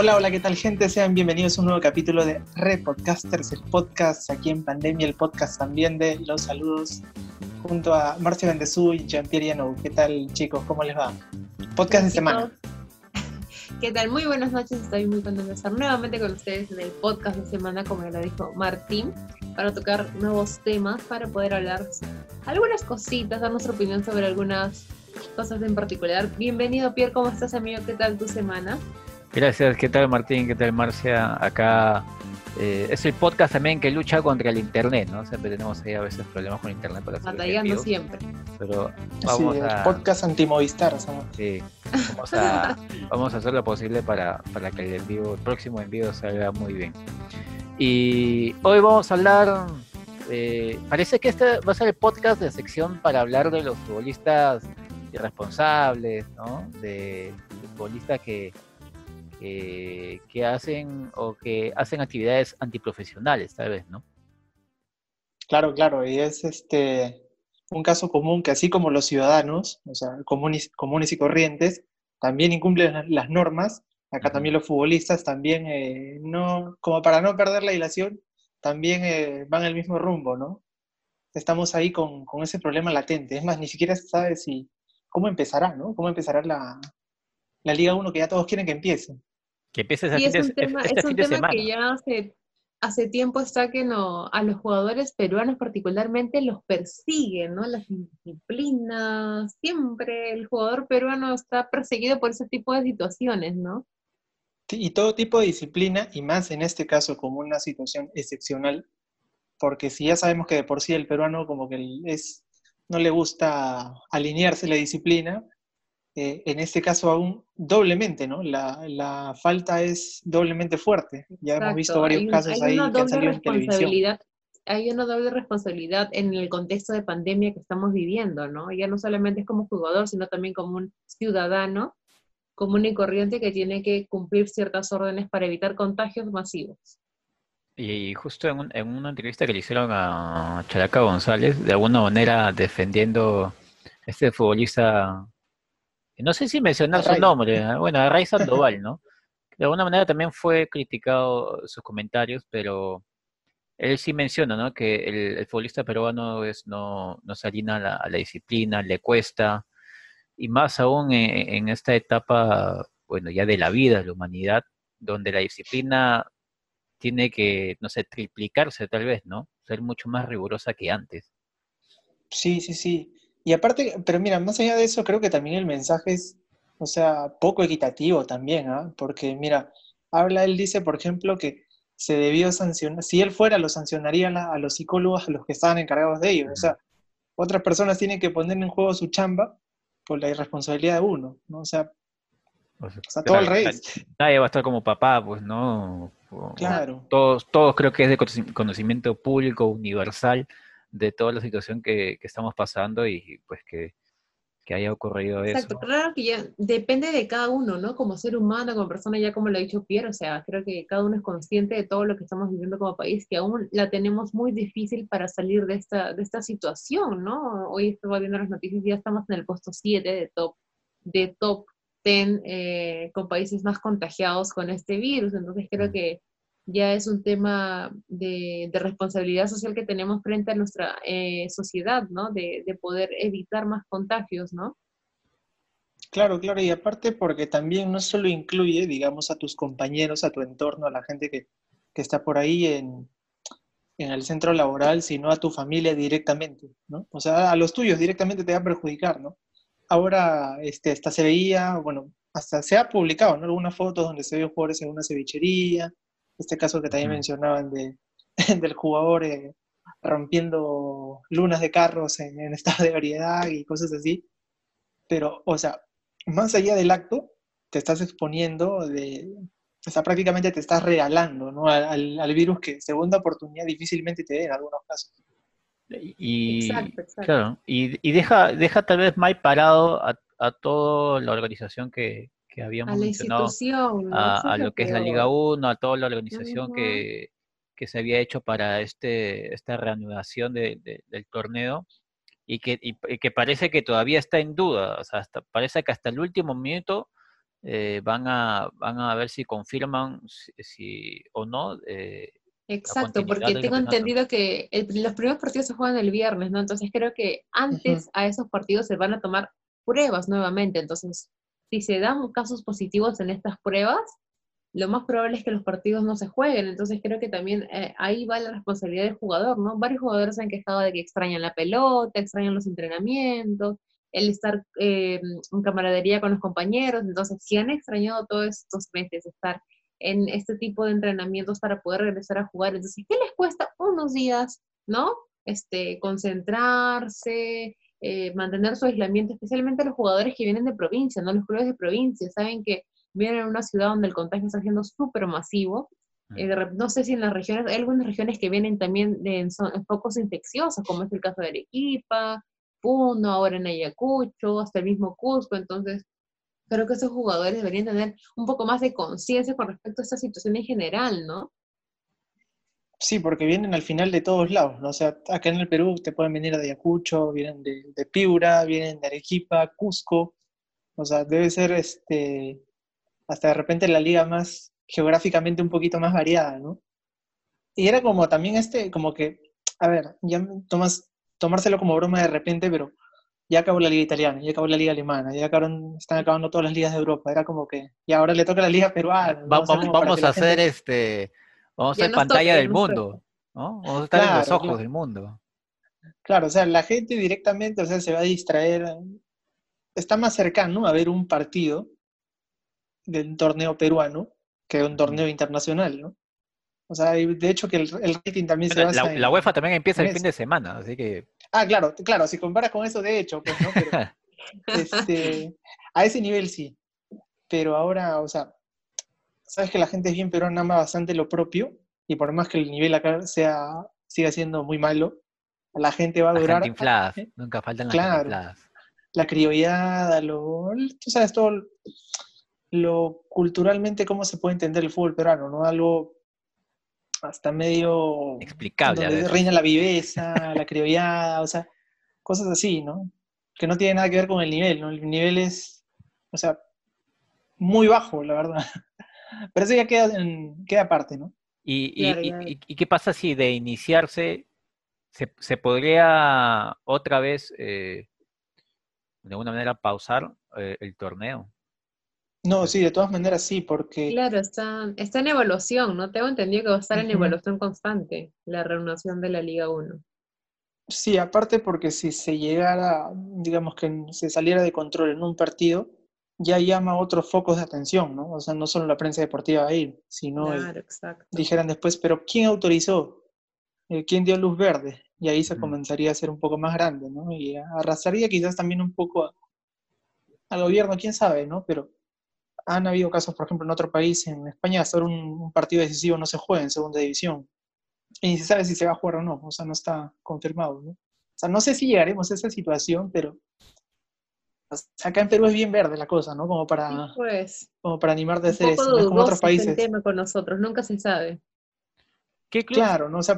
Hola, hola, ¿qué tal gente? Sean bienvenidos a un nuevo capítulo de Repodcasters, el podcast aquí en pandemia, el podcast también de Los Saludos, junto a Marcia Bendezú y Jean-Pierre Yanou. ¿Qué tal chicos? ¿Cómo les va? Podcast de semana. ¿Qué tal? Muy buenas noches, estoy muy contenta de estar nuevamente con ustedes en el podcast de semana, como ya lo dijo Martín, para tocar nuevos temas, para poder hablar algunas cositas, dar nuestra opinión sobre algunas cosas en particular. Bienvenido Pierre, ¿cómo estás amigo? ¿Qué tal tu semana? Gracias, ¿qué tal Martín? ¿Qué tal Marcia? Acá eh, es el podcast también que lucha contra el internet, ¿no? Siempre tenemos ahí a veces problemas con internet para hacer Batallando siempre. Pero vamos sí, a... podcast anti-Movistar, Sí, vamos a, vamos a hacer lo posible para, para que el, envío, el próximo envío salga muy bien. Y hoy vamos a hablar, eh, parece que este va a ser el podcast de sección para hablar de los futbolistas irresponsables, ¿no? De futbolistas que que hacen o que hacen actividades antiprofesionales, tal vez, ¿no? Claro, claro, y es este un caso común que así como los ciudadanos, o sea, comunes, comunes y corrientes, también incumplen las normas, acá también los futbolistas también, eh, no, como para no perder la ilación, también eh, van el mismo rumbo, ¿no? Estamos ahí con, con, ese problema latente. Es más, ni siquiera se sabe si, cómo empezará, ¿no? ¿Cómo empezará la, la Liga 1 que ya todos quieren que empiece? Que empiece ese fin, es un tema, este es un tema que ya hace, hace tiempo está que no, a los jugadores peruanos particularmente los persiguen, ¿no? Las disciplinas, siempre el jugador peruano está perseguido por ese tipo de situaciones, ¿no? Y todo tipo de disciplina, y más en este caso como una situación excepcional, porque si ya sabemos que de por sí el peruano como que es, no le gusta alinearse la disciplina, eh, en este caso aún doblemente, ¿no? La, falta es doblemente fuerte. Ya hemos visto varios casos ahí que han salido en televisión. Hay una doble responsabilidad en el contexto de pandemia que estamos viviendo, ¿no? Ya no solamente es como jugador, sino también como un ciudadano común y corriente que tiene que cumplir ciertas órdenes para evitar contagios masivos. Y justo en, en, una entrevista que le hicieron a Characa González, de alguna manera defendiendo este futbolista no sé si mencionar su nombre, ¿eh? bueno, a Ray Sandoval, ¿no? De alguna manera también fue criticado sus comentarios, pero él sí menciona, ¿no? Que el, futbolista peruano es, no, no se alina a la, disciplina, le cuesta, y más aún en, esta etapa, bueno, ya de la vida, de la humanidad, donde la disciplina tiene que, no sé, triplicarse tal vez, ¿no? Ser mucho más rigurosa que antes. Sí, sí, sí. Y aparte, pero mira, más allá de eso, creo que también el mensaje es, o sea, poco equitativo también, ¿ah? Porque mira, habla, él dice, por ejemplo, que se debió sancionar, si él fuera, lo sancionarían a, los psicólogos, a los que estaban encargados de ellos. O sea, otras personas tienen que poner en juego su chamba por la irresponsabilidad de uno, ¿no? O sea, o sea, todo el rey. Nadie va a estar como papá, pues, ¿no? Claro. Todos, todos creo que es de conocimiento público, universal, de toda la situación que, estamos pasando y pues que, haya ocurrido eso. Exacto, claro que ya depende de cada uno, ¿no? Como ser humano, como persona, ya como lo ha dicho Pierre, o sea, creo que cada uno es consciente de todo lo que estamos viviendo como país, que aún la tenemos muy difícil para salir de esta, de esta situación, ¿no? Hoy estaba viendo las noticias y ya estamos en el puesto 7 de top, de top 10 eh, con países más contagiados con este virus, entonces creo que ya es un tema de, responsabilidad social que tenemos frente a nuestra eh, sociedad, ¿no? De, poder evitar más contagios, ¿no? Claro, claro, y aparte porque también no solo incluye, digamos, a tus compañeros, a tu entorno, a la gente que, está por ahí en, en, el centro laboral, sino a tu familia directamente, ¿no? O sea, a los tuyos directamente te va a perjudicar, ¿no? Ahora, este, hasta se veía, bueno, hasta se ha publicado, ¿no? Algunas fotos donde se ve jugadores en una cevichería, este caso que también mencionaban de, del jugador eh, rompiendo lunas de carros en, estado de variedad y cosas así. Pero, o sea, más allá del acto, te estás exponiendo de, o sea, prácticamente te estás regalando ¿no? al, al, virus que segunda oportunidad difícilmente te dé en algunos casos. Y, Claro, y, y, deja, deja tal vez mal parado a, a toda la organización que, que habíamos mencionado, a, lo que es la Liga 1, a toda la organización que, que, se había hecho para este, esta reanudación del torneo y que, y, que parece que todavía está en duda, o sea, hasta, parece que hasta el último minuto eh, van, a, van a ver si confirman si, o no. Eh, Exacto, porque tengo entendido que los primeros partidos se juegan el viernes, ¿no? Entonces creo que antes a esos partidos se van a tomar pruebas nuevamente. Entonces, si se dan casos positivos en estas pruebas, lo más probable es que los partidos no se jueguen. Entonces creo que también eh, ahí va la responsabilidad del jugador, ¿no? Varios jugadores se han quejado de que extrañan la pelota, extrañan los entrenamientos, el estar eh, en camaradería con los compañeros. Entonces, si han extrañado todos estos meses estar en este tipo de entrenamientos para poder regresar a jugar, entonces, ¿qué les cuesta unos días, ¿no? Este, concentrarse, eh, mantener su aislamiento, especialmente los jugadores que vienen de provincia, ¿no? Los clubes de provincia, saben que vienen a una ciudad donde el contagio está siendo súper masivo. Mm. Eh, no sé si en las regiones, hay algunas regiones que vienen también de en, focos infecciosos, como es el caso de Arequipa, Puno, ahora en Ayacucho, hasta el mismo Cusco. Entonces, creo que esos jugadores deberían tener un poco más de conciencia con respecto a esta situación en general, ¿no? Sí, porque vienen al final de todos lados, ¿no? O sea, acá en el Perú te pueden venir de Ayacucho, vienen de, de Piura, vienen de Arequipa, Cusco. O sea, debe ser este hasta de repente la liga más geográficamente un poquito más variada, ¿no? Y era como también este, como que, a ver, ya tomas, tomárselo como broma de repente, pero ya acabó la liga italiana, ya acabó la liga alemana, ya acabaron, están acabando todas las ligas de Europa, era como que, y ahora le toca la liga peruana. vamos, a hacer este, vamos a hacer pantalla del mundo, ¿no? Vamos a estar en los ojos del mundo. Claro, o sea, la gente directamente, o sea, se va a distraer, está más cercano a ver un partido de un torneo peruano que un torneo internacional, ¿no? O sea, de hecho que el, rating también se basa la, la UEFA también empieza el fin de semana, así que... Ah, claro, claro, si comparas con eso, de hecho, pues, ¿no? Pero, este, a ese nivel sí. Pero ahora, o sea, sabes que la gente es bien peruana, ama bastante lo propio, y por más que el nivel acá sea, siga siendo muy malo, la gente va a durar... La inflada, nunca faltan las claro, La criollada, lo, tú sabes, todo lo culturalmente cómo se puede entender el fútbol peruano, ¿no? Algo hasta medio... Explicable. Donde reina la viveza, la criollada, o sea, cosas así, ¿no? Que no tiene nada que ver con el nivel, ¿no? El nivel es, o sea, muy bajo, la verdad. Pero eso ya queda, queda aparte, ¿no? ¿Y, y, qué pasa si de iniciarse se, podría otra vez, eh, de alguna manera, pausar eh, el torneo? No, sí, de todas maneras sí, porque... Claro, está, está en evaluación, ¿no? Tengo entendido que va a estar en evaluación constante la renovación de la Liga 1. Sí, aparte porque si se llegara, digamos que se saliera de control en un partido, ya llama otros focos de atención, ¿no? O sea, no solo la prensa deportiva va a ir, sino claro, dijeran después, pero ¿quién autorizó? Eh, ¿Quién dio luz verde? Y ahí se comenzaría a ser un poco más grande, ¿no? Y arrasaría quizás también un poco al gobierno, quién sabe, ¿no? Pero han habido casos, por ejemplo, en otro país, en España, hasta un, partido decisivo no se juega en segunda división. Y ni se sabe si se va a jugar o no, o sea, no está confirmado, ¿no? O sea, no sé si llegaremos a esa situación, pero acá en Perú es bien verde la cosa, ¿no? Como para, pues, como para animar de hacer eso, no es como otros países. tema con nosotros, nunca se sabe. ¿Qué clubes, claro, ¿no? O sea,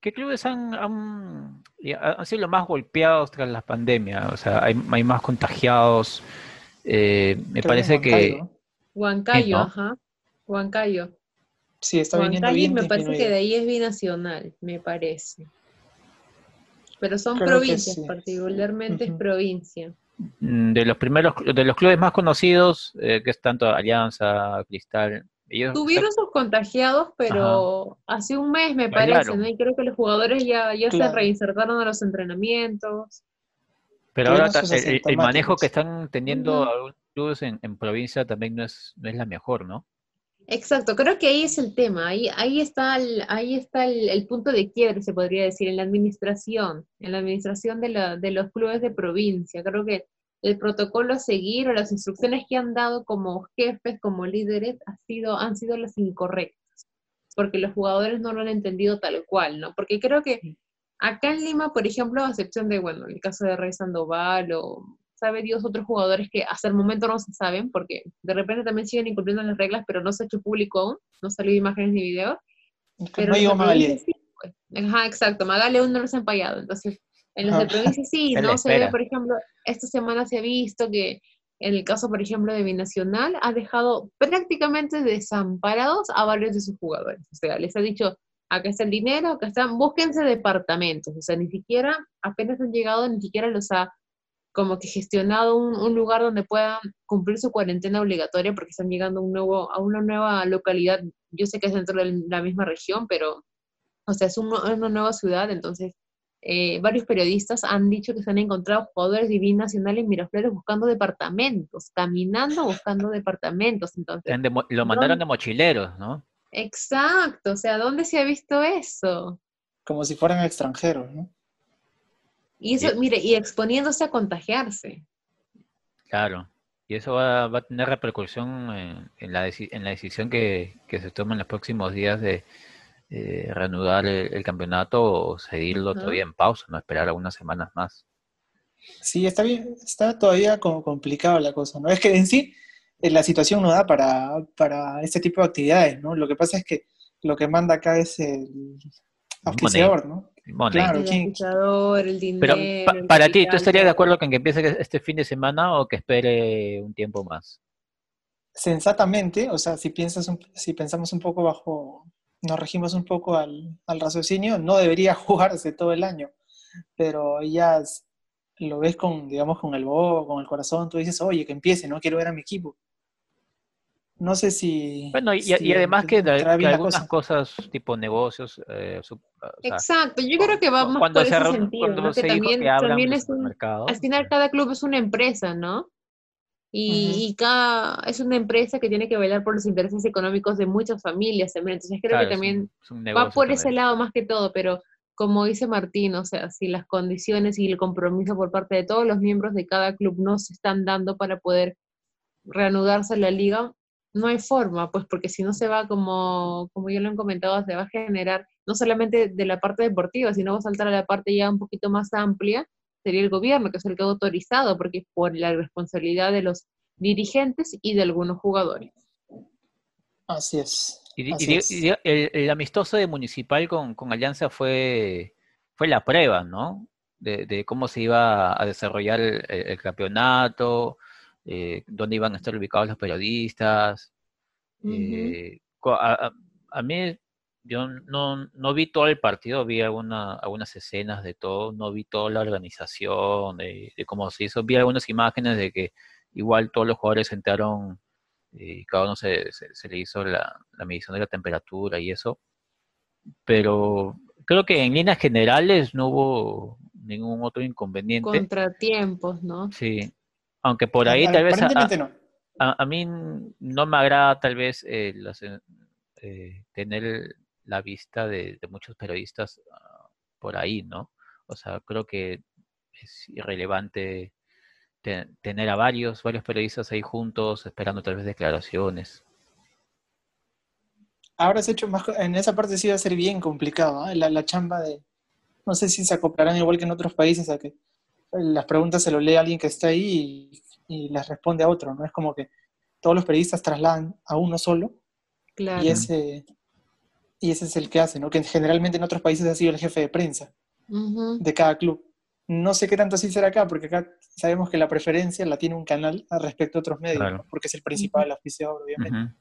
¿Qué clubes han, han, sido los más golpeados tras la pandemia? O sea, hay, hay más contagiados, eh, me parece que... Huancayo, ajá. Huancayo. Sí, está viniendo bien. me parece que de ahí es binacional, me parece. Pero son provincias, particularmente es provincia. Mm, de los primeros, de los clubes más conocidos, eh, que es tanto Alianza, Cristal. Tuvieron sus contagiados, pero hace un mes me parece, ¿no? Y creo que los jugadores ya, ya se reinsertaron a los entrenamientos. Pero ahora el, manejo que están teniendo algunos clubes en, provincia también no es, no es la mejor, ¿no? Exacto, creo que ahí es el tema, ahí, ahí está, el, ahí está el, punto de quiebre, se podría decir, en la administración, en la administración de, la, de los clubes de provincia. Creo que el protocolo a seguir o las instrucciones que han dado como jefes, como líderes, ha sido, han sido las incorrectas, porque los jugadores no lo han entendido tal cual, ¿no? Porque creo que Acá en Lima, por ejemplo, a excepción de, bueno, el caso de Rey Sandoval o sabe Dios otros jugadores que hasta el momento no se saben, porque de repente también siguen incumpliendo las reglas, pero no se ha hecho público aún, no salió imágenes ni videos. Pero no Magali. Sí, pues. Ajá, exacto, Magali aún no los ha empallado, entonces en los de provincia sí, no se ve, por ejemplo, esta semana se ha visto que en el caso, por ejemplo, de Binacional, ha dejado prácticamente desamparados a varios de sus jugadores. O sea, les ha dicho, acá está el dinero, acá están, búsquense departamentos. O sea, ni siquiera, apenas han llegado, ni siquiera los ha como que gestionado un, lugar donde puedan cumplir su cuarentena obligatoria porque están llegando un nuevo, a una nueva localidad. Yo sé que es dentro de la misma región, pero, o sea, es una nueva ciudad, entonces eh, varios periodistas han dicho que se han encontrado jugadores de Nacional en Miraflores buscando departamentos, caminando buscando departamentos. Entonces, lo mandaron de mochileros, ¿no? Exacto, o sea, ¿dónde se ha visto eso? Como si fueran extranjeros, ¿no? Y eso, mire, y exponiéndose a contagiarse. Claro, y eso va, a tener repercusión en, la, en la decisión que, que se toma en los próximos días de, eh, reanudar el, campeonato o seguirlo todavía en pausa, no esperar algunas semanas más. Sí, está bien, está todavía como complicado la cosa, ¿no? Es que en sí eh, la situación no da para, para este tipo de actividades, ¿no? Lo que pasa es que lo que manda acá es el auspiciador, ¿no? Claro, el, el dinero, Pero para ti, ¿tú estarías de acuerdo con que empiece este fin de semana o que espere un tiempo más? Sensatamente, o sea, si piensas si pensamos un poco bajo nos regimos un poco al, raciocinio, no debería jugarse todo el año, pero ya lo ves con, digamos, con el bobo, con el corazón, tú dices, oye, que empiece, no quiero ver a mi equipo. No sé si... Bueno, y, además que, algunas cosas tipo negocios... Eh, Exacto, yo creo que vamos por ese sentido, ¿no? que también, es un, al final cada club es una empresa, ¿no? Y, cada, es una empresa que tiene que velar por los intereses económicos de muchas familias también. Entonces creo que también va por ese lado más que todo, pero como dice Martín, o sea, si las condiciones y el compromiso por parte de todos los miembros de cada club no se están dando para poder reanudarse la liga, no hay forma, pues porque si no se va, como, como ya lo han comentado, se va a generar no solamente de la parte deportiva, sino va a saltar a la parte ya un poquito más amplia, sería el gobierno, que es el que ha autorizado, porque es por la responsabilidad de los dirigentes y de algunos jugadores. Así es. Y, el, amistoso de Municipal con, Alianza fue, fue la prueba, ¿no? De, cómo se iba a desarrollar el, campeonato, eh, dónde iban a estar ubicados los periodistas. Eh, a, mí yo no, no vi todo el partido, vi alguna, algunas escenas de todo, no vi toda la organización, de, cómo se hizo, vi algunas imágenes de que igual todos los jugadores entraron y cada uno se, se, le hizo la, medición de la temperatura y eso, pero creo que en líneas generales no hubo ningún otro inconveniente. Contratiempos, ¿no? Sí, aunque por ahí tal vez a, a, mí no me agrada tal vez eh, eh, tener la vista de, muchos periodistas ah, por ahí, ¿no? O sea, creo que es irrelevante tener a varios, varios periodistas ahí juntos esperando tal vez declaraciones. Ahora se hecho más, en esa parte sí va a ser bien complicado, ¿ah? la, chamba de, no sé si se acoplarán igual que en otros países a que las preguntas se lo lee a alguien que está ahí y, las responde a otro, ¿no? Es como que todos los periodistas trasladan a uno solo claro. y ese y ese es el que hace, ¿no? Que generalmente en otros países ha sido el jefe de prensa de cada club. No sé qué tanto así será acá, porque acá sabemos que la preferencia la tiene un canal respecto a otros medios, porque es el principal oficiador, obviamente.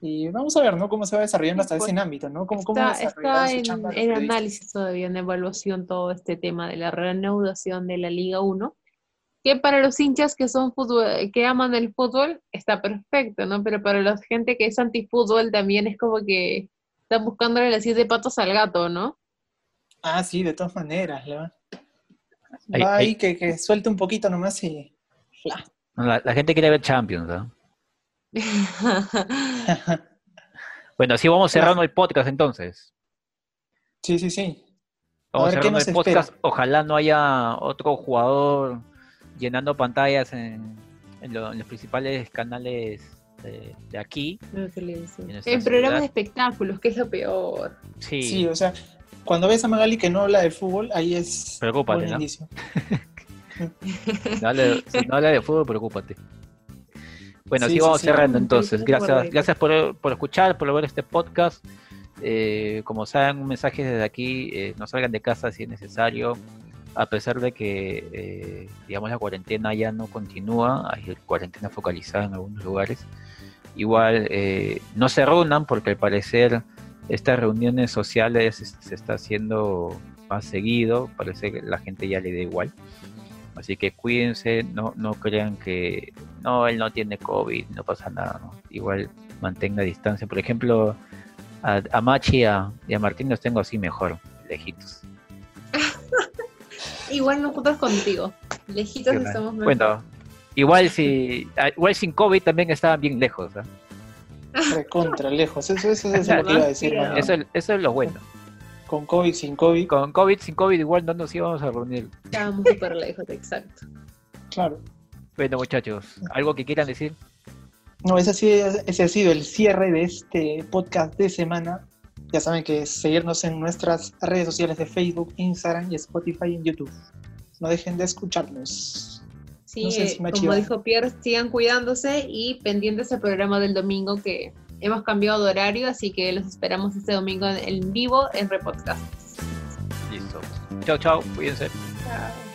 Y vamos a ver, ¿no? Cómo se va desarrollando hasta ese pues, ámbito, ¿no? ¿Cómo, cómo está, está en, en análisis todavía, en evaluación todo este tema de la reanudación de la Liga 1, que para los hinchas que son fútbol, que aman el fútbol, está perfecto, ¿no? Pero para la gente que es antifútbol también es como que están buscándole las siete patas al gato, ¿no? Ah, sí, de todas maneras. Va ahí que, que, suelte un poquito nomás y... La, gente quiere ver Champions, ¿no? bueno, así vamos cerrando el podcast entonces. Sí, sí, sí. Vamos cerrando el podcast. Ojalá no haya otro jugador llenando pantallas en los principales canales de, aquí. En, programas de espectáculos, que es lo peor. Sí. sí, o sea, cuando ves a Magali que no habla de fútbol, ahí es preocúpate, ¿no? si no habla de fútbol, preocúpate. Bueno, así vamos cerrando entonces. Gracias, gracias por, por, escuchar, por ver este podcast. Eh, como saben, un mensaje desde aquí, eh, no salgan de casa si es necesario. a pesar de que, eh, digamos, la cuarentena ya no continúa, hay cuarentena focalizada en algunos lugares, igual eh, no se reúnan porque al parecer estas reuniones sociales se está haciendo más seguido, parece que la gente ya le da igual. Así que cuídense, no, no crean que no, él no tiene COVID, no pasa nada, igual mantenga distancia. Por ejemplo, a, a Machi y a, Martín los tengo así mejor, lejitos. igual nosotros contigo, lejitos estamos mejor. Bueno, igual si igual sin COVID también estaban bien lejos. Contra, lejos, eso, eso, es lo que iba a decir. Eso, eso es lo bueno. Con COVID, sin COVID. Con COVID, sin COVID, igual no nos íbamos a reunir. Estábamos súper lejos, exacto. Claro. Bueno, muchachos, ¿algo que quieran decir? No, ese ha, sido, ese ha sido el cierre de este podcast de semana. Ya saben que seguirnos en nuestras redes sociales de Facebook, Instagram y Spotify en YouTube. No dejen de escucharnos. Sí, como dijo Pierre, sigan cuidándose y pendientes al programa del domingo que hemos cambiado de horario, así que los esperamos este domingo en vivo en Repodcast. Listo. Chao, chao, cuídense. Chao.